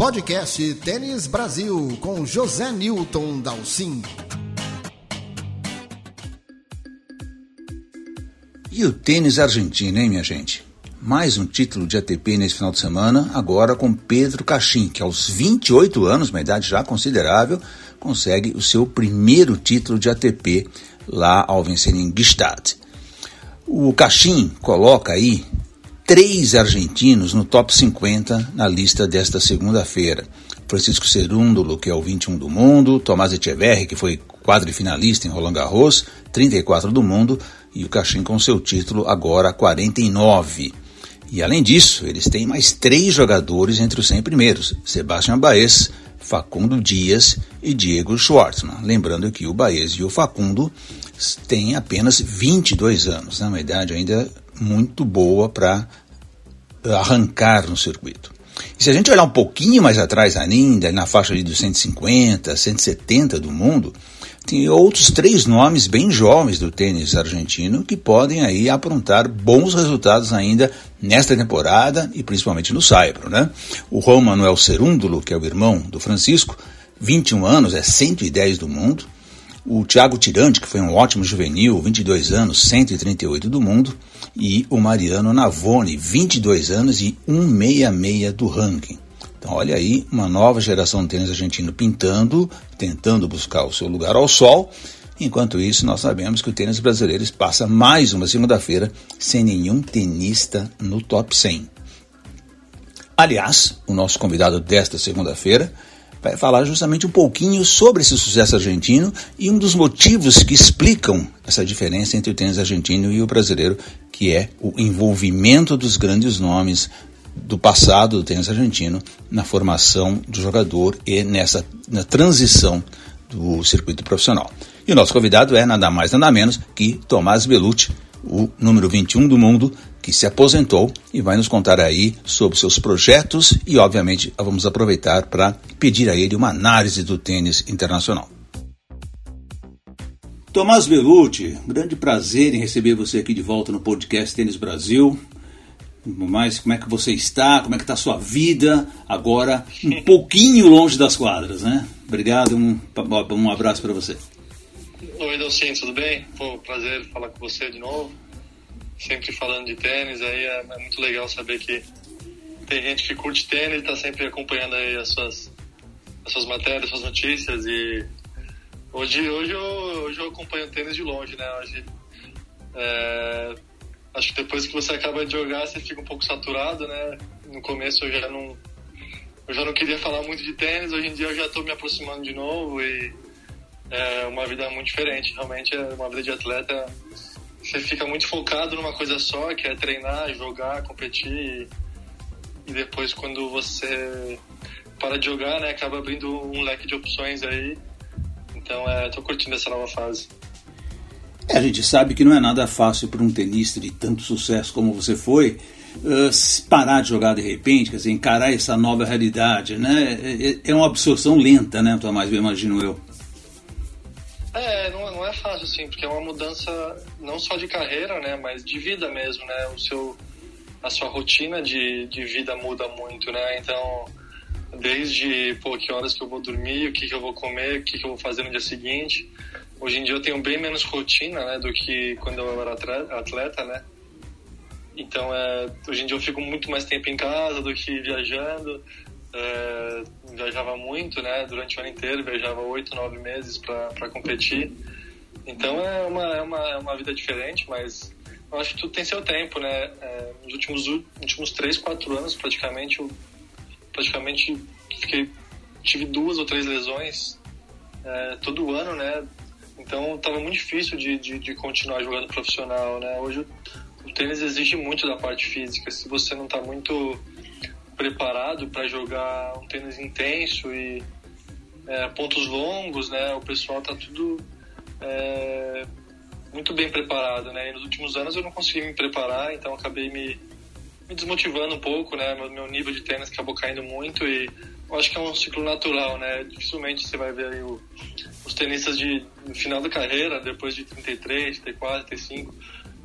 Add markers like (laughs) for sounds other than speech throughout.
Podcast Tênis Brasil com José Newton Dalcin. E o tênis argentino, hein, minha gente? Mais um título de ATP nesse final de semana, agora com Pedro Cachim, que aos 28 anos, uma idade já considerável, consegue o seu primeiro título de ATP lá ao vencer em Gstaad. O Cachim coloca aí três argentinos no top 50 na lista desta segunda-feira. Francisco Cerúndulo, que é o 21 do mundo, Tomás Echeverri, que foi quadrifinalista em Roland Garros, 34 do mundo, e o Cachim com seu título agora 49. E além disso, eles têm mais três jogadores entre os 100 primeiros: Sebastian Baez, Facundo Dias e Diego Schwartzman. Lembrando que o Baez e o Facundo têm apenas 22 anos, né? uma idade ainda muito boa para arrancar no circuito. E se a gente olhar um pouquinho mais atrás ainda, na faixa de 250, 170 do mundo, tem outros três nomes bem jovens do tênis argentino que podem aí aprontar bons resultados ainda nesta temporada e principalmente no Saibro, né? O Juan Manuel que é o irmão do Francisco, 21 anos, é 110 do mundo. O Thiago Tirante, que foi um ótimo juvenil, 22 anos, 138 do mundo. E o Mariano Navone, 22 anos e 166 do ranking. Então, olha aí, uma nova geração de tênis argentino pintando, tentando buscar o seu lugar ao sol. Enquanto isso, nós sabemos que o tênis brasileiro passa mais uma segunda-feira sem nenhum tenista no top 100. Aliás, o nosso convidado desta segunda-feira vai falar justamente um pouquinho sobre esse sucesso argentino e um dos motivos que explicam essa diferença entre o tênis argentino e o brasileiro, que é o envolvimento dos grandes nomes do passado do tênis argentino na formação do jogador e nessa na transição do circuito profissional. E o nosso convidado é nada mais nada menos que Tomás Belucci, o número 21 do mundo, que se aposentou e vai nos contar aí sobre seus projetos e, obviamente, vamos aproveitar para pedir a ele uma análise do tênis internacional. Tomás Belucci, grande prazer em receber você aqui de volta no podcast Tênis Brasil mais como é que você está, como é que está a sua vida, agora um (laughs) pouquinho longe das quadras, né? Obrigado, um, um abraço para você. Oi, Dalcin, tudo bem? Pô, prazer falar com você de novo. Sempre falando de tênis, aí é, é muito legal saber que tem gente que curte tênis e está sempre acompanhando aí as suas, as suas matérias, as suas notícias e hoje, hoje, eu, hoje eu acompanho tênis de longe, né? Hoje, é, acho que depois que você acaba de jogar, você fica um pouco saturado, né? No começo eu já não eu já não queria falar muito de tênis, hoje em dia eu já estou me aproximando de novo e é uma vida muito diferente. Realmente é uma vida de atleta. Você fica muito focado numa coisa só, que é treinar, jogar, competir e, e depois quando você para de jogar, né, acaba abrindo um leque de opções aí. Então, é, tô curtindo essa nova fase. É, a gente sabe que não é nada fácil para um tenista de tanto sucesso como você foi uh, parar de jogar de repente, quer dizer, encarar essa nova realidade, né? É, é uma absorção lenta, né, Tomás, eu imagino eu. É, não, não é fácil, sim, porque é uma mudança não só de carreira, né, mas de vida mesmo, né? O seu, a sua rotina de, de vida muda muito, né? Então, desde, pô, que horas que eu vou dormir, o que, que eu vou comer, o que, que eu vou fazer no dia seguinte Hoje em dia eu tenho bem menos rotina, né, do que quando eu era atleta, né? Então, é, hoje em dia eu fico muito mais tempo em casa do que viajando. É, viajava muito, né? Durante o ano inteiro, viajava oito, nove meses para competir. Então é uma, é, uma, é uma vida diferente, mas eu acho que tudo tem seu tempo, né? É, nos últimos, últimos três, quatro anos, praticamente, eu praticamente fiquei, tive duas ou três lesões é, todo ano, né? Então estava muito difícil de, de, de, continuar jogando profissional, né? Hoje o tênis exige muito da parte física. Se você não está muito preparado para jogar um tênis intenso e é, pontos longos, né? O pessoal está tudo é, muito bem preparado, né? E nos últimos anos eu não consegui me preparar, então acabei me, me desmotivando um pouco, né? Meu, meu nível de tênis acabou caindo muito e acho que é um ciclo natural, né? Dificilmente você vai ver o, os tenistas de no final da carreira, depois de 33, 34, 35,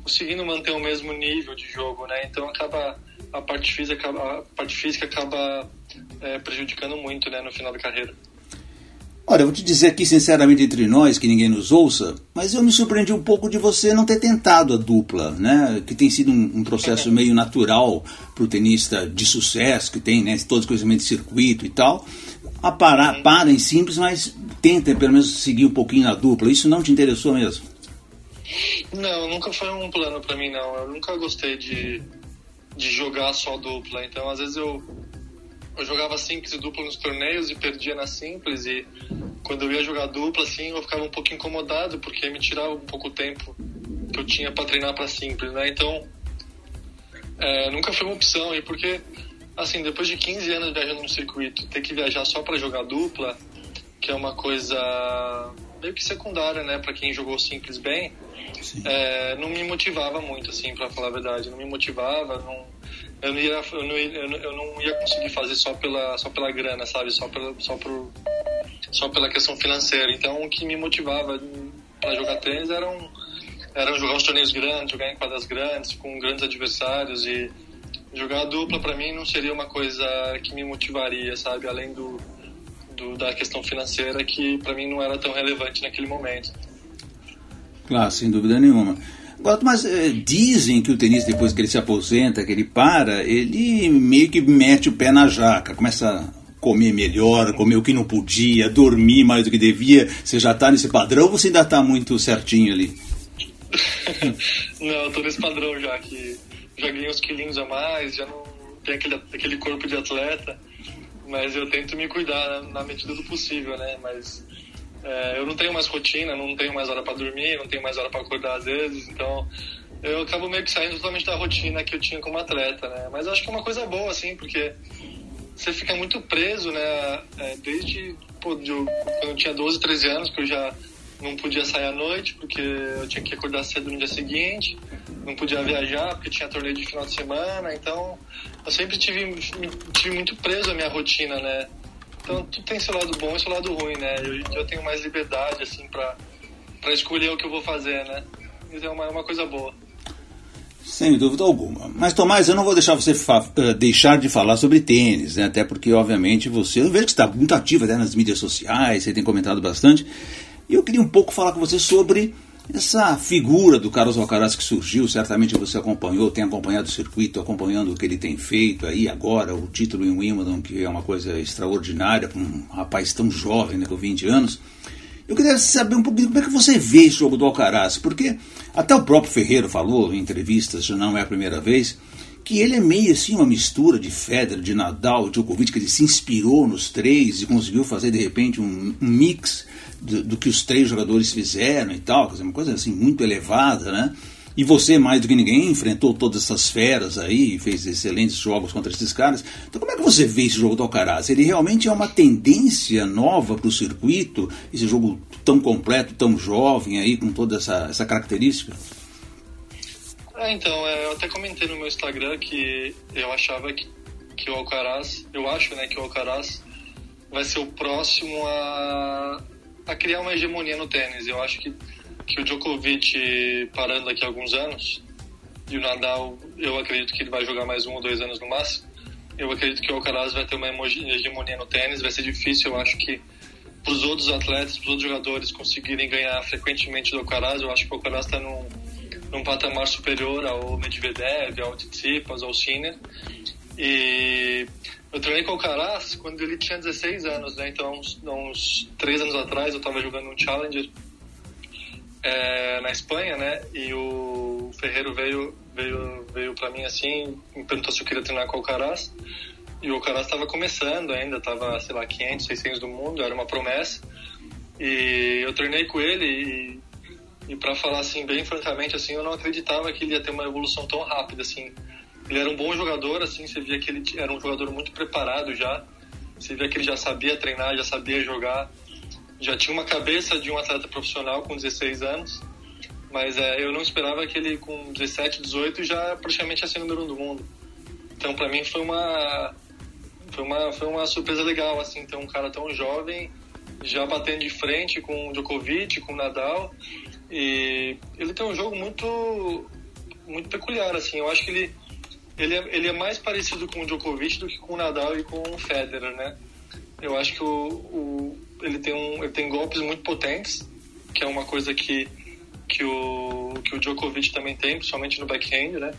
conseguindo manter o mesmo nível de jogo, né? Então acaba a parte física, a parte física acaba é, prejudicando muito né, no final da carreira. Olha, eu vou te dizer aqui sinceramente entre nós, que ninguém nos ouça, mas eu me surpreendi um pouco de você não ter tentado a dupla, né? Que tem sido um, um processo (laughs) meio natural para o tenista de sucesso, que tem né, todo conhecimento de circuito e tal. A parar, para em simples, mas tenta pelo menos seguir um pouquinho na dupla. Isso não te interessou mesmo? Não, nunca foi um plano para mim, não. Eu nunca gostei de, de jogar só dupla. Então, às vezes eu eu jogava simples e dupla nos torneios e perdia na simples. E quando eu ia jogar dupla assim eu ficava um pouco incomodado porque me tirava um pouco o tempo que eu tinha para treinar para simples né? Então é, nunca foi uma opção. E porque assim depois de 15 anos viajando no circuito ter que viajar só para jogar dupla que é uma coisa meio que secundária né para quem jogou simples bem é, não me motivava muito assim para falar a verdade não me motivava não eu não ia eu não, eu não ia conseguir fazer só pela só pela grana sabe só pela só pro só pela questão financeira. Então o que me motivava para jogar tênis eram eram jogar os torneios grandes jogar em quadras grandes com grandes adversários e jogar dupla para mim não seria uma coisa que me motivaria sabe além do, do da questão financeira que para mim não era tão relevante naquele momento claro sem dúvida nenhuma mas é, dizem que o tenista, depois que ele se aposenta, que ele para, ele meio que mete o pé na jaca, começa a comer melhor, comer o que não podia, dormir mais do que devia. Você já está nesse padrão ou você ainda está muito certinho ali? (laughs) não, tô nesse padrão já, que já ganhei uns quilinhos a mais, já não tem aquele, aquele corpo de atleta, mas eu tento me cuidar na, medida do possível, né? Mas é, eu não tenho mais rotina, não tenho mais hora para dormir, não tenho mais hora para acordar às vezes, então eu acabo meio que saindo totalmente da rotina que eu tinha como atleta, né? Mas acho que é uma coisa boa, assim, porque você fica muito preso, né? É, desde pô, de, quando eu tinha 12, 13 anos, que eu já não podia sair à noite, porque eu tinha que acordar cedo no dia seguinte, não podia viajar, porque tinha torneio de final de semana, então eu sempre tive, tive muito preso a minha rotina, né? Então, tudo tem seu lado bom e seu lado ruim, né? Eu, eu tenho mais liberdade, assim, pra, pra escolher o que eu vou fazer, né? Isso é uma, uma coisa boa. Sem dúvida alguma. Mas, Tomás, eu não vou deixar você uh, deixar de falar sobre tênis, né? Até porque, obviamente, você, eu vejo que está muito ativo até nas mídias sociais, você tem comentado bastante. E eu queria um pouco falar com você sobre essa figura do Carlos Alcaraz que surgiu, certamente você acompanhou, tem acompanhado o circuito, acompanhando o que ele tem feito aí agora, o título em Wimbledon, que é uma coisa extraordinária para um rapaz tão jovem, né, com 20 anos. Eu queria saber um pouquinho como é que você vê esse jogo do Alcaraz, porque até o próprio Ferreiro falou em entrevistas, já não é a primeira vez, que ele é meio assim uma mistura de Federer, de Nadal, de Djokovic, que ele se inspirou nos três e conseguiu fazer de repente um, um mix do, do, que os três jogadores fizeram e tal, quer dizer, uma coisa assim muito elevada, né? E você, mais do que ninguém, enfrentou todas essas feras aí, fez excelentes jogos contra esses caras. Então, como é que você vê esse jogo do Alcaraz? Ele realmente é uma tendência nova para o circuito, esse jogo tão completo, tão jovem aí, com toda essa, essa característica? É, então, é, eu até comentei no meu Instagram que eu achava que, que o Alcaraz, eu acho né, que o Alcaraz vai ser o próximo a, a criar uma hegemonia no tênis. Eu acho que, que o Djokovic parando daqui a alguns anos e o Nadal, eu acredito que ele vai jogar mais um ou dois anos no máximo. Eu acredito que o Alcaraz vai ter uma hegemonia no tênis. Vai ser difícil, eu acho que para os outros atletas, para os outros jogadores conseguirem ganhar frequentemente do Alcaraz. Eu acho que o Alcaraz está num num patamar superior ao Medvedev, ao Tsitsipas, ao Sinner. E eu treinei com o Alcaraz quando ele tinha 16 anos, né? Então, uns, uns 3 anos atrás, eu estava jogando um Challenger é, na Espanha, né? E o Ferreiro veio, veio, veio para mim assim, me perguntou se eu queria treinar com o Alcaraz. E o Alcaraz estava começando ainda, estava, sei lá, 500, 600 do mundo, era uma promessa. E eu treinei com ele e e para falar assim bem francamente assim, eu não acreditava que ele ia ter uma evolução tão rápida assim. Ele era um bom jogador, assim, você via que ele era um jogador muito preparado já. Você via que ele já sabia treinar, já sabia jogar, já tinha uma cabeça de um atleta profissional com 16 anos. Mas é, eu não esperava que ele com 17, 18 já praticamente ia ser número um do mundo. Então para mim foi uma foi uma foi uma surpresa legal assim, ter um cara tão jovem já batendo de frente com o Djokovic, com o Nadal e ele tem um jogo muito muito peculiar, assim. Eu acho que ele ele é, ele é mais parecido com o Djokovic do que com o Nadal e com o Federer, né? Eu acho que o, o ele, tem um, ele tem golpes muito potentes, que é uma coisa que, que, o, que o Djokovic também tem, principalmente no backhand, né?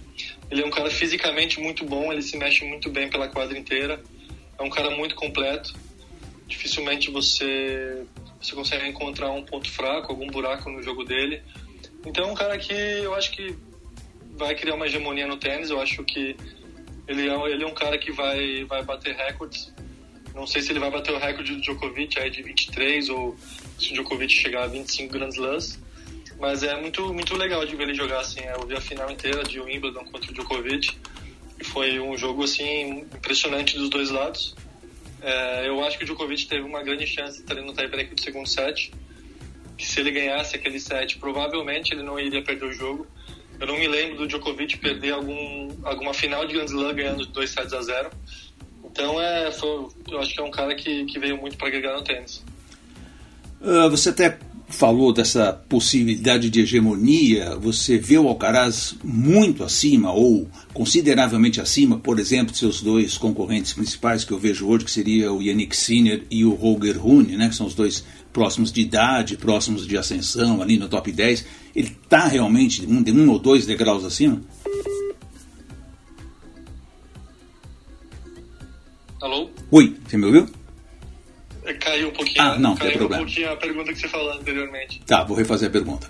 Ele é um cara fisicamente muito bom, ele se mexe muito bem pela quadra inteira, é um cara muito completo. Dificilmente você, você consegue encontrar um ponto fraco, algum buraco no jogo dele. Então é um cara que eu acho que vai criar uma hegemonia no tênis. Eu acho que ele é, ele é um cara que vai, vai bater recordes. Não sei se ele vai bater o recorde do Djokovic aí de 23 ou se o Djokovic chegar a 25 Grand Slams. Mas é muito, muito legal de ver ele jogar assim. Eu vi a final inteira de Wimbledon contra o Djokovic. E foi um jogo assim impressionante dos dois lados. É, eu acho que o Djokovic teve uma grande chance de estar no tie-break do segundo set. Se ele ganhasse aquele set, provavelmente ele não iria perder o jogo. Eu não me lembro do Djokovic perder algum, alguma final de Grand Slam ganhando 2 sets a 0. Então, é, foi, eu acho que é um cara que, que veio muito para agregar no tênis. Uh, você até falou dessa possibilidade de hegemonia. Você vê o Alcaraz muito acima ou consideravelmente acima, por exemplo, de seus dois concorrentes principais que eu vejo hoje, que seria o Yannick Sinner e o Roger Rune, né, que são os dois próximos de idade, próximos de ascensão, ali no top 10, ele está realmente um, de um ou dois degraus acima? Alô? Oi, você me ouviu? É, caiu um pouquinho. Ah, não, caiu tem problema. um pouquinho a pergunta que você falou anteriormente. Tá, vou refazer a pergunta.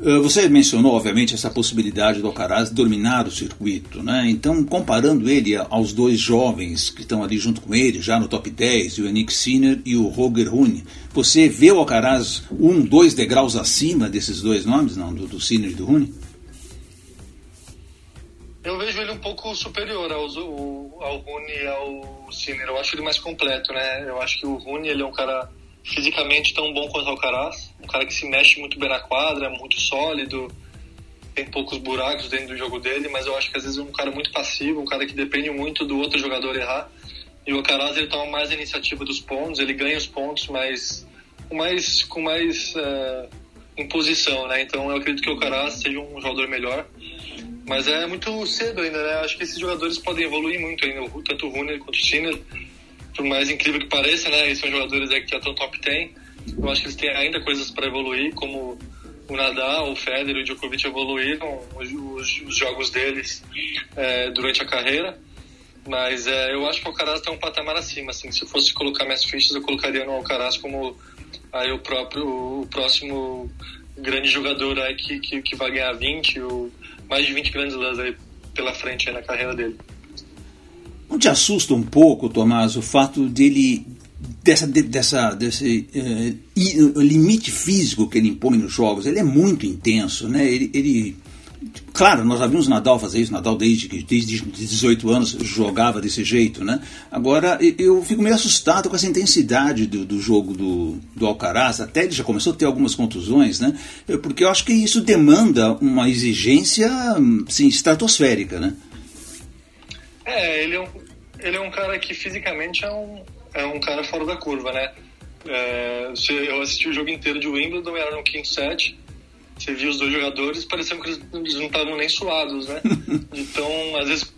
Uh, Você mencionou, obviamente, essa possibilidade do Alcaraz dominar o circuito, né? Então, comparando ele aos dois jovens que estão ali junto com ele, já no top 10, o Yannick Sinner e o Roger Rune, você vê o Alcaraz um, dois degraus acima desses dois nomes, não, do, do Sinner e do Rune? Eu vejo ele um pouco superior aos, o, ao Rune ao Sinner. Eu acho ele mais completo, né? Eu acho que o Rune ele é um cara fisicamente tão bom quanto o Alcaraz, um cara que se mexe muito bem na quadra, muito sólido, tem poucos buracos dentro do jogo dele, mas eu acho que às vezes é um cara muito passivo, um cara que depende muito do outro jogador errar. E o Alcaraz ele toma mais a iniciativa dos pontos, ele ganha os pontos, mas com mais com mais uh, imposição, né? Então eu acredito que o Alcaraz seja um jogador melhor. Mas é muito cedo ainda, né? Acho que esses jogadores podem evoluir muito ainda, tanto o Rune quanto o Sinner. Por mais incrível que pareça, né? Eles são jogadores que já estão top 10. Eu acho que eles têm ainda coisas para evoluir, como o Nadal, o Federer e o Djokovic evoluíram os, os, os jogos deles é, durante a carreira. Mas é, eu acho que o Alcaraz está um patamar acima. Assim, se eu fosse colocar minhas fichas, eu colocaria no Alcaraz como aí o próprio o próximo grande jogador aí que, que, que vai ganhar 20 ou mais de 20 grandes lãs aí pela frente aí na carreira dele. Não te assusta um pouco, Tomás, o fato dele dessa, dessa, desse eh, limite físico que ele impõe nos jogos? Ele é muito intenso, né? Ele, ele Claro, nós já vimos Nadal fazer isso, Nadal desde desde 18 anos jogava desse jeito, né? Agora eu fico meio assustado com essa intensidade do, do jogo do, do Alcaraz, até ele já começou a ter algumas contusões, né? Porque eu acho que isso demanda uma exigência sim, estratosférica, né? É, ele é, um, ele é um cara que fisicamente é um, é um cara fora da curva, né? É, eu assisti o jogo inteiro de Wimbledon, era no quinto set, você viu os dois jogadores, parecia que eles não estavam nem suados, né? (laughs) Então, às vezes,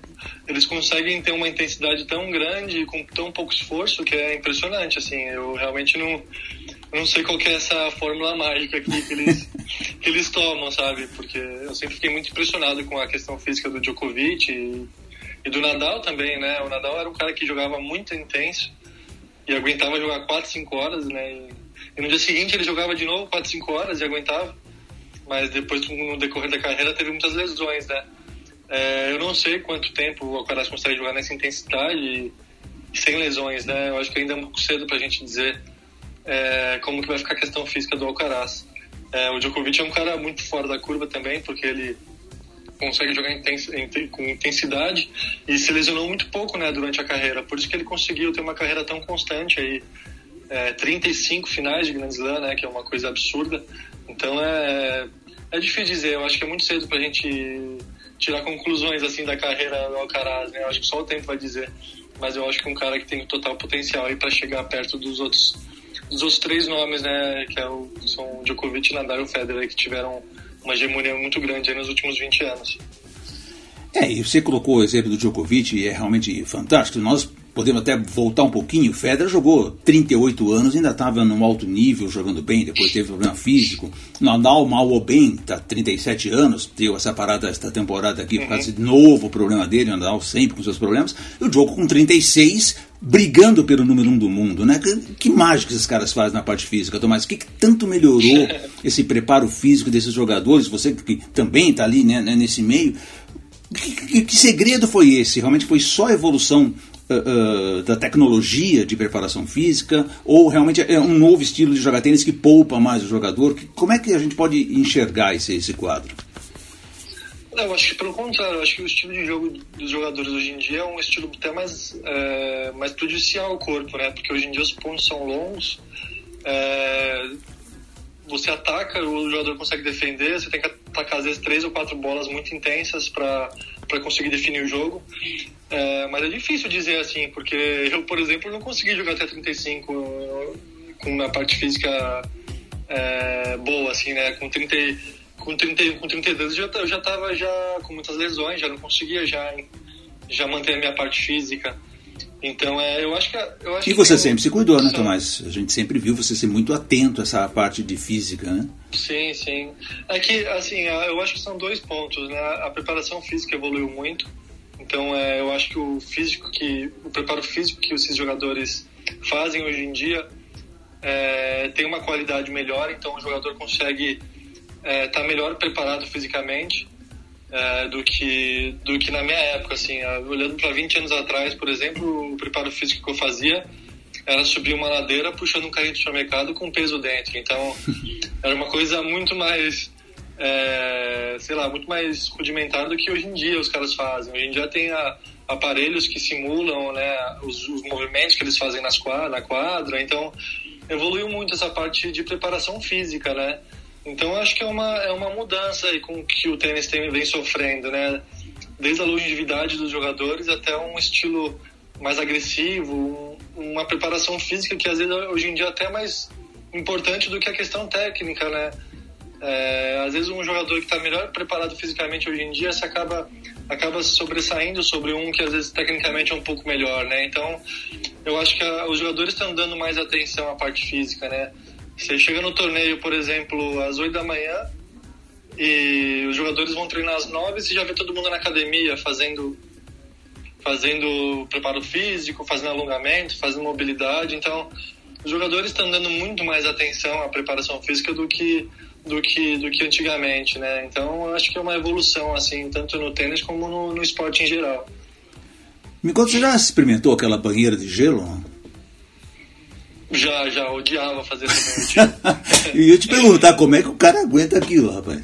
eles conseguem ter uma intensidade tão grande com tão pouco esforço que é impressionante, assim. Eu realmente não, não sei qual é essa fórmula mágica aqui que eles, (laughs) que eles tomam, sabe? Porque eu sempre fiquei muito impressionado com a questão física do Djokovic e, e do Nadal também, né? O Nadal era um cara que jogava muito intenso e aguentava jogar 4, 5 horas, né? E, e no dia seguinte ele jogava de novo 4, 5 horas e aguentava mas depois no decorrer da carreira teve muitas lesões, né? É, eu não sei quanto tempo o Alcaraz consegue jogar nessa intensidade e, sem lesões, né? Eu acho que ainda é muito cedo para a gente dizer é, como que vai ficar a questão física do Alcaraz. É, o Djokovic é um cara muito fora da curva também, porque ele consegue jogar intens com intensidade e se lesionou muito pouco, né, durante a carreira. Por isso que ele conseguiu ter uma carreira tão constante aí, é, 35 finais de Grand Slam, né, que é uma coisa absurda. Então é, é difícil dizer, eu acho que é muito cedo pra gente tirar conclusões assim da carreira do Alcaraz, né? Eu acho que só o tempo vai dizer. Mas eu acho que é um cara que tem total potencial aí para chegar perto dos outros dos outros três nomes, né, que é o, são o Djokovic, Nadal e o Federer, que tiveram uma hegemonia muito grande nos últimos 20 anos. É, e você colocou o exemplo do Djokovic e é realmente fantástico. Nós podemos até voltar um pouquinho. O Federer jogou 38 anos, ainda estava num alto nível, jogando bem, depois teve problema físico. Nadal mal ou bem, está 37 anos, deu essa parada esta temporada aqui por causa de novo problema dele, o Nadal sempre com seus problemas. E o jogo com 36, brigando pelo número um do mundo, né? Que, que mágica esses caras fazem na parte física, Tomás? O que, que tanto melhorou (laughs) esse preparo físico desses jogadores? Você que também está ali né, nesse meio. Que, que, que, segredo foi esse? Realmente foi só evolução uh, da tecnologia de preparação física ou realmente é um novo estilo de jogar tênis que poupa mais o jogador? Como é que a gente pode enxergar esse, esse quadro? Eu acho que pelo contrário, acho que o estilo de jogo dos jogadores hoje em dia é um estilo até mais, é, mais prejudicial ao corpo, né? Porque hoje em dia os pontos são longos, é, você ataca, o jogador consegue defender, você tem que atacar às vezes três ou quatro bolas muito intensas para conseguir definir o jogo. É, mas é difícil dizer assim, porque eu, por exemplo, não consegui jogar até 35 com uma parte física é, boa, assim, né? Com 30, com 30, com 32 eu já, eu já tava já com muitas lesões, já não conseguia já, já manter a minha parte física. Então, é, eu acho que. Eu acho e você sempre se cuidou, né, Tomás? A gente sempre viu você ser muito atento a essa parte de física, né? Sim, sim. É que, assim, eu acho que são dois pontos, né? A preparação física evoluiu muito então, é, eu acho que o físico que o preparo físico que esses jogadores fazem hoje em dia é, tem uma qualidade melhor. Então, o jogador consegue estar é, tá melhor preparado fisicamente é, do que do que na minha época. Assim, olhando para 20 anos atrás, por exemplo, o preparo físico que eu fazia era subir uma ladeira puxando um carrinho de supermercado com peso dentro. Então, (laughs) era uma coisa muito mais é, sei lá, muito mais rudimentar do que hoje em dia os caras fazem. Hoje em dia tem a, aparelhos que simulam né, os, os, movimentos que eles fazem nas quadra, na quadra, então evoluiu muito essa parte de preparação física, né? Então acho que é uma, é uma mudança aí com que o tênis tem, vem sofrendo, né? Desde a longevidade dos jogadores até um estilo mais agressivo, um, uma preparação física que às vezes hoje em dia é até mais importante do que a questão técnica, né? É, às vezes um jogador que está melhor preparado fisicamente hoje em dia se acaba acaba sobressaindo sobre um que às vezes tecnicamente é um pouco melhor, né? Então eu acho que a, os jogadores estão dando mais atenção à parte física, né? Você chega no torneio, por exemplo, às 8 da manhã e os jogadores vão treinar às 9 e já vê todo mundo na academia fazendo fazendo preparo físico, fazendo alongamento, fazendo mobilidade. Então, os jogadores estão dando muito mais atenção à preparação física do que do que, do que antigamente, né? Então acho que é uma evolução, assim, tanto no tênis como no, no esporte em geral. Me conta, você já experimentou aquela banheira de gelo? Já, já, odiava fazer essa (laughs) E eu te perguntar, como é que o cara aguenta aquilo, rapaz?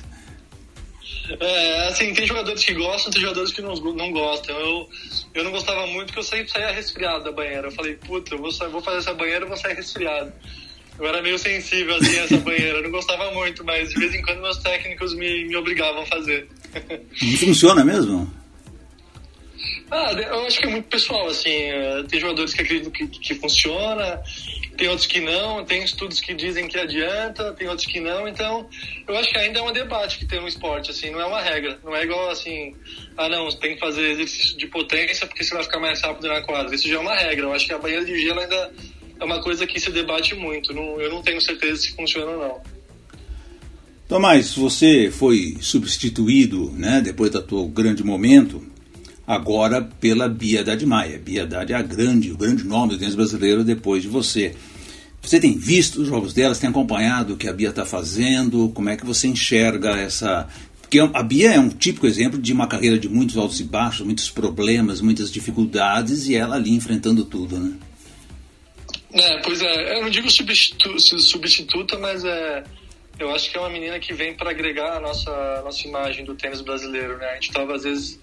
É, assim, tem jogadores que gostam, tem jogadores que não, não gostam. Eu, eu não gostava muito porque eu sempre saía resfriado da banheira. Eu falei, puta, eu vou, vou fazer essa banheira e vou sair resfriado. Eu era meio sensível assim a essa (laughs) banheira, eu não gostava muito, mas de vez em quando meus técnicos me, me obrigavam a fazer. E funciona mesmo? Ah, eu acho que é muito pessoal, assim, é, tem jogadores que acreditam que, que funciona, tem outros que não, tem estudos que dizem que adianta, tem outros que não, então eu acho que ainda é um debate que tem no esporte, assim, não é uma regra, não é igual assim, ah não, tem que fazer exercício de potência porque você vai ficar mais rápido na quadra, isso já é uma regra, eu acho que a banheira de gelo ainda é uma coisa que se debate muito. Não, eu não tenho certeza se funciona ou não. Tomás, você foi substituído, né, depois do teu grande momento, agora pela Bia Haddad Maia. Bia Haddad é a grande, o grande nome do tênis brasileiro depois de você. Você tem visto os jogos delas, tem acompanhado o que a Bia está fazendo? Como é que você enxerga essa. Porque a Bia é um típico exemplo de uma carreira de muitos altos e baixos, muitos problemas, muitas dificuldades, e ela ali enfrentando tudo, né? É, pois é, eu não digo substitu substituta, mas é, eu acho que é uma menina que vem para agregar a nossa, a nossa imagem do tênis brasileiro, né? A gente tava, às vezes,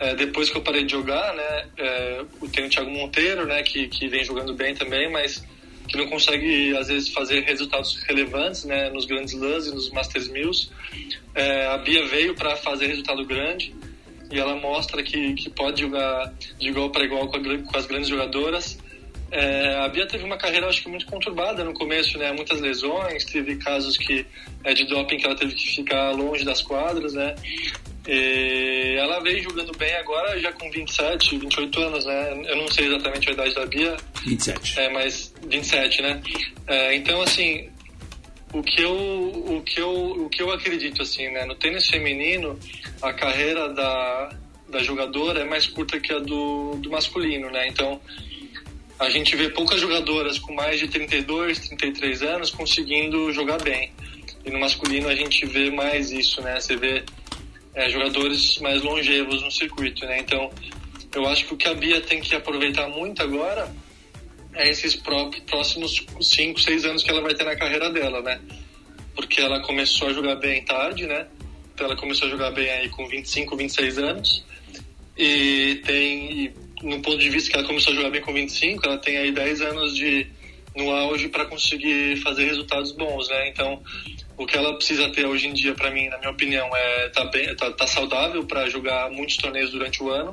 é, depois que eu parei de jogar, né, é, tem o Thiago Monteiro, né, que, que vem jogando bem também, mas que não consegue, às vezes, fazer resultados relevantes, né, nos grandes lãs e nos Masters Mills. É, a Bia veio para fazer resultado grande e ela mostra que, que pode jogar de igual para igual com, a, com as grandes jogadoras. É, a Bia teve uma carreira, acho que muito conturbada no começo, né? Muitas lesões, teve casos que é, de doping que ela teve que ficar longe das quadras, né? E ela veio jogando bem agora, já com 27, 28 anos, né? Eu não sei exatamente a idade da Bia. 27. É, mas 27, né? É, então, assim, o que eu o que eu o que eu acredito assim né no tênis feminino a carreira da, da jogadora é mais curta que a do, do masculino né então a gente vê poucas jogadoras com mais de 32 33 anos conseguindo jogar bem e no masculino a gente vê mais isso né você vê é, jogadores mais longevos no circuito né então eu acho que o que a Bia tem que aproveitar muito agora é esses próximos 5, 6 anos que ela vai ter na carreira dela, né? Porque ela começou a jogar bem tarde, né? Então ela começou a jogar bem aí com 25, 26 anos. E tem, no ponto de vista que ela começou a jogar bem com 25, ela tem aí 10 anos de no auge para conseguir fazer resultados bons, né? Então, o que ela precisa ter hoje em dia, para mim, na minha opinião, é tá bem, tá, tá saudável para jogar muitos torneios durante o ano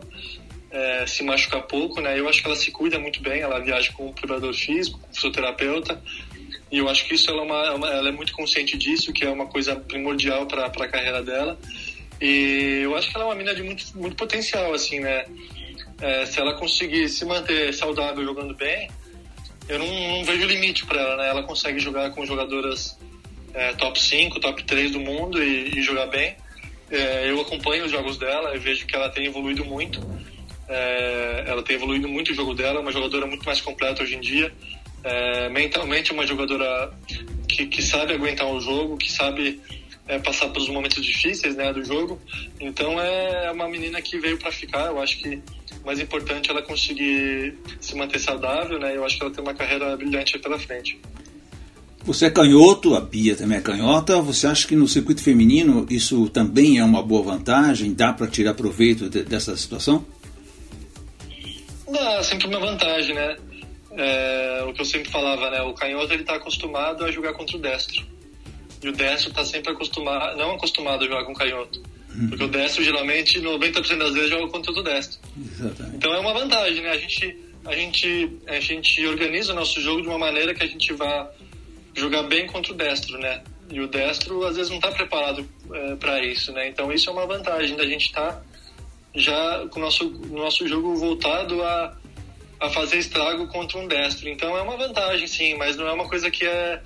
é, se machucar pouco, né? Eu acho que ela se cuida muito bem, ela viaja com um preparador físico, com um fisioterapeuta, e eu acho que isso ela é, é uma, ela é muito consciente disso, que é uma coisa primordial para a carreira dela. E eu acho que ela é uma mina de muito, muito potencial, assim, né? É, se ela conseguir se manter saudável jogando bem, eu não, não vejo limite para ela, né? Ela consegue jogar com jogadoras é, top 5, top 3 do mundo e, e jogar bem. É, eu acompanho os jogos dela e vejo que ela tem evoluído muito. É, ela tem evoluído muito o jogo dela, é uma jogadora muito mais completa hoje em dia. É, mentalmente é uma jogadora que, que sabe aguentar o jogo, que sabe é, passar pelos momentos difíceis né, do jogo. Então é uma menina que veio para ficar. Eu acho que o mais importante é ela conseguir se manter saudável. Né, eu acho que ela tem uma carreira brilhante pela frente. Você é canhoto, a Bia também é canhota. Você acha que no circuito feminino isso também é uma boa vantagem? Dá para tirar proveito de, dessa situação? Dá, sempre uma vantagem, né? É, o que eu sempre falava, né? O canhoto ele tá acostumado a jogar contra o destro. E o destro tá sempre acostumado, não acostumado a jogar com o canhoto. Uhum. Porque o destro, geralmente, 90% das vezes joga contra o destro. Exatamente. Então é uma vantagem, né? A gente, a, gente, a gente organiza o nosso jogo de uma maneira que a gente vá jogar bem contra o destro, né? E o destro, às vezes, não está preparado é, para isso, né? Então isso é uma vantagem da gente estar... Tá já com o nosso, nosso jogo voltado a, a fazer estrago contra um destro. Então é uma vantagem, sim, mas não é uma coisa que é,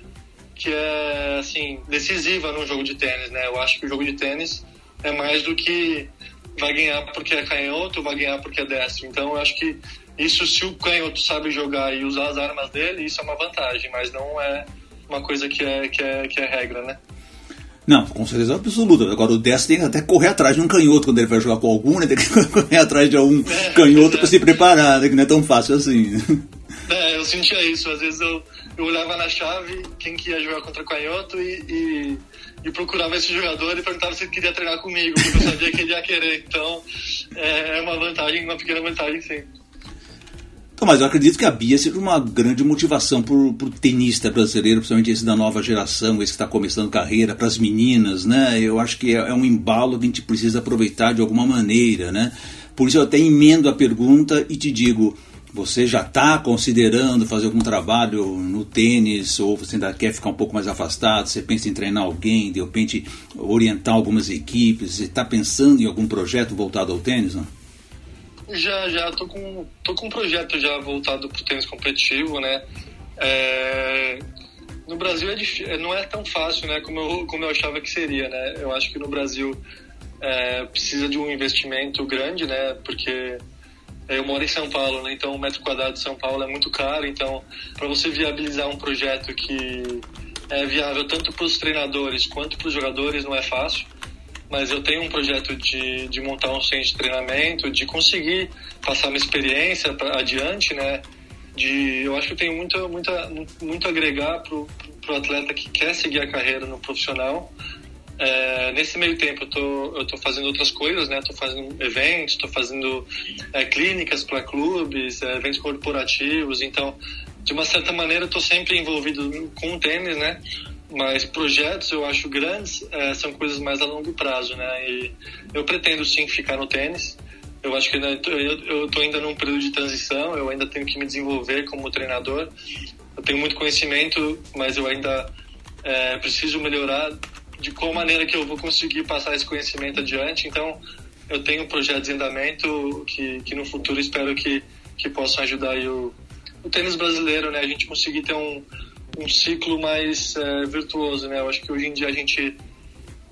que é assim, decisiva no jogo de tênis, né? Eu acho que o jogo de tênis é mais do que vai ganhar porque é canhoto, vai ganhar porque é destro. Então eu acho que isso, se o canhoto sabe jogar e usar as armas dele, isso é uma vantagem, mas não é uma coisa que é, que é, que é regra, né? Não, com certeza absoluta. Agora o destro tem que até correr atrás de um canhoto quando ele vai jogar com algum, né? Tem que (laughs) correr atrás de algum é, canhoto é. para se preparar, né? Que não é tão fácil assim. É, eu sentia isso. Às vezes eu, eu olhava na chave quem que ia jogar contra canhoto e, e, e, procurava esse jogador e perguntava se ele queria treinar comigo, porque eu sabia que ele ia querer. Então é, é uma vantagem, uma pequena vantagem sim. Mas eu acredito que a Bia seja uma grande motivação para o tenista brasileiro, principalmente esse da nova geração, esse que está começando carreira, para as meninas, né? Eu acho que é, é, um embalo que a gente precisa aproveitar de alguma maneira, né? Por isso eu até emendo a pergunta e te digo, você já está considerando fazer algum trabalho no tênis ou você ainda quer ficar um pouco mais afastado? Você pensa em treinar alguém, de repente orientar algumas equipes? Você está pensando em algum projeto voltado ao tênis? Não? Já, já. Tô com, tô com um projeto já voltado pro tênis competitivo, né? É, no Brasil é é, não é tão fácil, né? Como eu, como eu achava que seria, né? Eu acho que no Brasil é, precisa de um investimento grande, né? Porque eu moro em São Paulo, né? Então o metro quadrado de São Paulo é muito caro. Então, para você viabilizar um projeto que é viável tanto para os treinadores quanto para os jogadores, não é fácil mas eu tenho um projeto de, de montar um centro de treinamento, de conseguir passar uma experiência pra, adiante, né? De, eu acho que tenho muito, muita, muito a agregar para o atleta que quer seguir a carreira no profissional. É, nesse meio tempo eu tô, eu tô fazendo outras coisas, né? Tô fazendo eventos, tô fazendo é, clínicas para clubes, é, eventos corporativos. Então, de uma certa maneira, eu tô sempre envolvido com o tênis, né? Mas projetos eu acho grandes é, são coisas mais a longo prazo, né? E eu pretendo sim ficar no tênis. Eu acho que ainda, eu estou ainda num período de transição. Eu ainda tenho que me desenvolver como treinador. Eu tenho muito conhecimento, mas eu ainda é, preciso melhorar de qual maneira que eu vou conseguir passar esse conhecimento adiante. Então, eu tenho projetos em andamento que, que no futuro espero que, que possam ajudar o, o tênis brasileiro, né? A gente conseguir ter um, um ciclo mais é, virtuoso, né? Eu acho que hoje em dia a gente,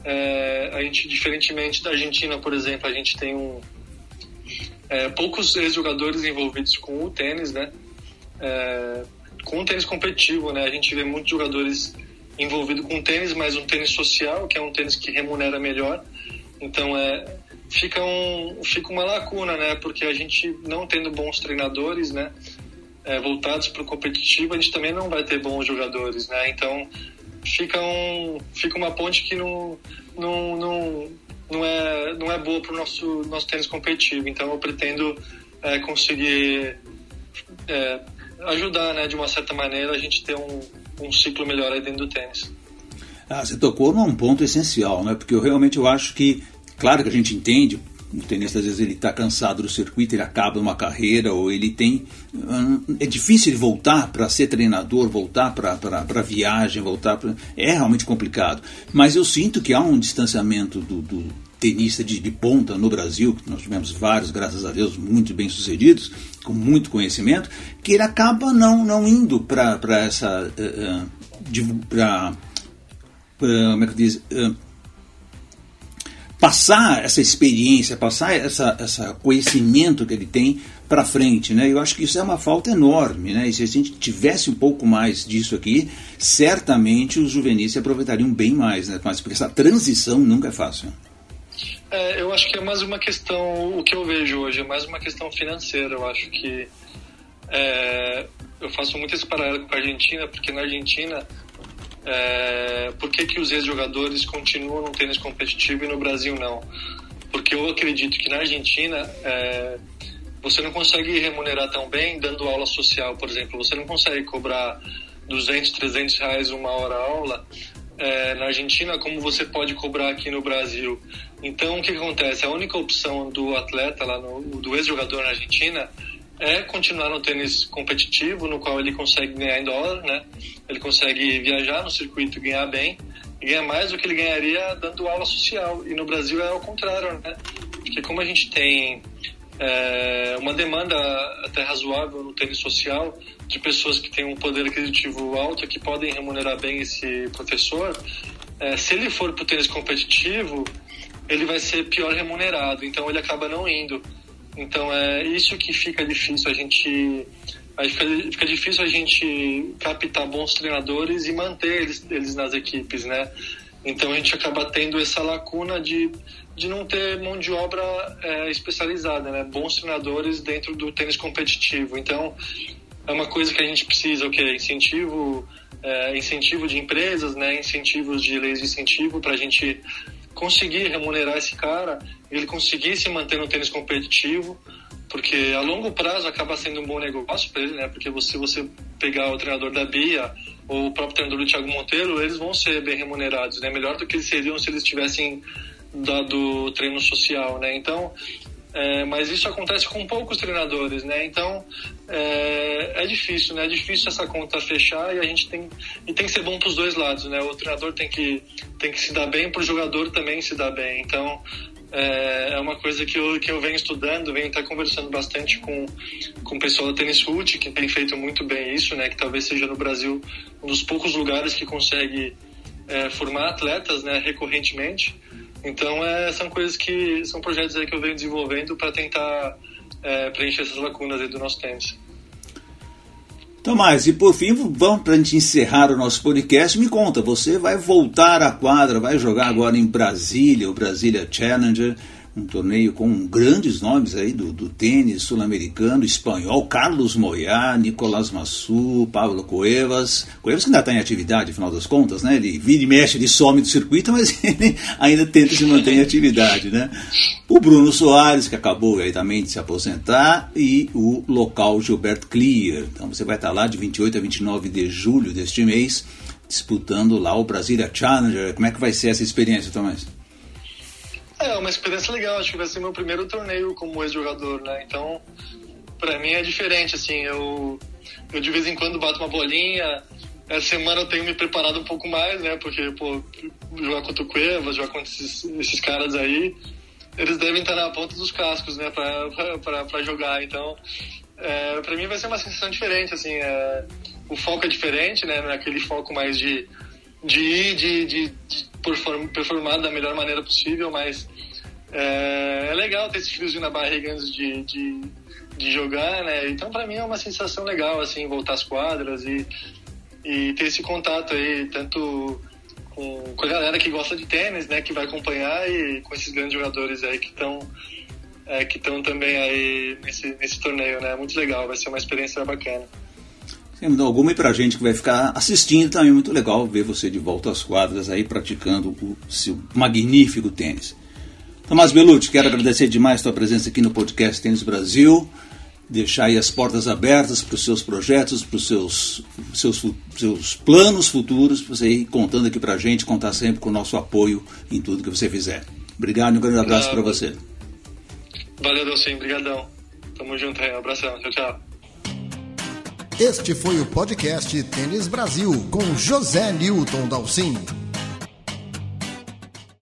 é, a gente diferentemente da Argentina, por exemplo, a gente tem um, é, poucos ex-jogadores envolvidos com o tênis, né? Com o tênis competitivo, né? A gente vê muitos jogadores envolvidos com o tênis, mas um tênis social, que é um tênis que remunera melhor. Então, é, fica, um, fica uma lacuna, né? Porque a gente não tendo bons treinadores, né? É, voltados para o competitivo, a gente também não vai ter bons jogadores, né? Então, fica, um, fica uma ponte que não, não, não, não, é, não é boa para o nosso, nosso tênis competitivo. Então, eu pretendo é, conseguir é, ajudar, né? De uma certa maneira, a gente ter um, um ciclo melhor aí dentro do tênis. Ah, você tocou num ponto essencial, né? Porque eu realmente eu acho que Claro que a gente entende, o tenista às vezes ele está cansado do circuito, ele acaba uma carreira ou ele tem. É difícil voltar para ser treinador, voltar para viagem, voltar pra, É realmente complicado. Mas eu sinto que há um distanciamento do, do tenista de, de, ponta no Brasil, que nós tivemos vários, graças a Deus, muito bem sucedidos, com muito conhecimento, que ele acaba não, não indo para essa. Uh, uh, para. Uh, como é que diz? Uh, passar essa experiência, passar essa, essa conhecimento que ele tem para frente, né? Eu acho que isso é uma falta enorme, né? E se a gente tivesse um pouco mais disso aqui, certamente os juvenis se aproveitariam bem mais, né? Mas porque essa transição nunca é fácil. É, eu acho que é mais uma questão, o que eu vejo hoje é mais uma questão financeira. Eu acho que é, eu faço muito esse paralelo com a Argentina, porque na Argentina é, por que, que os ex-jogadores continuam no tênis competitivo e no Brasil não? Porque eu acredito que na Argentina é, você não consegue remunerar tão bem dando aula social, por exemplo. Você não consegue cobrar 200, 300 reais uma hora aula é, na Argentina como você pode cobrar aqui no Brasil. Então, o que, acontece? A única opção do atleta, lá no, do ex-jogador na Argentina, é continuar no tênis competitivo, no qual ele consegue ganhar em dólar, né? Ele consegue viajar no circuito ganhar bem, e ganhar mais do que ele ganharia dando aula social. E no Brasil é ao contrário, né? Porque como a gente tem é, uma demanda até razoável no tênis social de pessoas que têm um poder aquisitivo alto que podem remunerar bem esse professor, é, se ele for para o tênis competitivo, ele vai ser pior remunerado, então ele acaba não indo. Então é isso que fica difícil a gente fica, fica difícil a gente captar bons treinadores e manter eles, eles nas equipes, né? Então a gente acaba tendo essa lacuna de, de não ter mão de obra é, especializada, né? Bons treinadores dentro do tênis competitivo. Então é uma coisa que a gente precisa, o incentivo, é, incentivo de empresas, né? Incentivos de leis de incentivo para a gente conseguir remunerar esse cara, ele conseguir se manter no tênis competitivo, porque a longo prazo acaba sendo um bom negócio para ele, né? Porque se você pegar o treinador da Bia ou o próprio treinador do Thiago Monteiro, eles vão ser bem remunerados, né? Melhor do que eles seriam se eles tivessem dado treino social, né? Então, é, mas isso acontece com poucos treinadores, né? Então é, é, difícil, né? É difícil essa conta fechar e a gente tem e tem que ser bom para os dois lados, né? O treinador tem que tem que se dar bem, para o jogador também se dar bem. Então é, é, uma coisa que eu, que eu venho estudando, venho estar conversando bastante com, com o pessoal da Tênis Foot, que tem feito muito bem isso, né? Que talvez seja no Brasil um dos poucos lugares que consegue é, formar atletas, né? Recorrentemente. Então, é, são coisas que são projetos aí que eu venho desenvolvendo para tentar é, preencher essas lacunas aí do nosso tênis. Tomás, e por fim, vamos para a gente encerrar o nosso podcast. Me conta, você vai voltar à quadra, vai jogar agora em Brasília, o Brasília Challenger um torneio com grandes nomes aí do, do tênis sul-americano, espanhol, Carlos Moyá, Nicolás Massu, Pablo Cuevas. Cuevas que ainda está em atividade, afinal das contas, né? Ele vira e mexe, ele some do circuito, mas (laughs) ele ainda tenta se manter em atividade, né? O Bruno Soares, que acabou aí também de se aposentar, e o local Gilberto Clear. Então você vai estar lá de 28 a 29 de julho deste mês, disputando lá o Brasília Challenger. Como é que vai ser essa experiência, Tomás? É, uma experiência legal. Acho que vai ser meu primeiro torneio como ex-jogador, né? Então, pra mim é diferente, assim. Eu, eu de vez em quando bato uma bolinha, essa semana eu tenho me preparado um pouco mais, né? Porque, pô, jogar contra o Cuevas, jogar contra esses, esses caras aí, eles devem estar na ponta dos cascos, né? Pra, pra, pra, pra jogar. Então, é, para mim vai ser uma sensação diferente, assim. É, o foco é diferente, né? Não é aquele foco mais de, de ir, de, de, de performar da melhor maneira possível, mas é, é legal ter esse friozinho na barriga antes de, de, de jogar, né? Então, para mim é uma sensação legal, assim, voltar às quadras e, e ter esse contato aí, tanto com, com a galera que gosta de tênis, né? Que vai acompanhar e com esses grandes jogadores aí que estão é, que estão também aí nesse, nesse torneio, né? Muito legal, vai ser uma experiência bacana. Dúvida alguma, e para a gente que vai ficar assistindo também muito legal ver você de volta às quadras aí praticando o seu magnífico tênis. Tomás Belucci, quero agradecer demais a tua presença aqui no podcast Tênis Brasil, deixar aí as portas abertas para os seus projetos, para os seus, seus, seus planos futuros, você ir contando aqui para a gente, contar sempre com o nosso apoio em tudo que você fizer. Obrigado e um grande abraço para você. Valeu, Delcim. Obrigadão. Tamo junto aí. Um abração. Tchau, tchau. Este foi o podcast Tênis Brasil com José Newton Dalcin.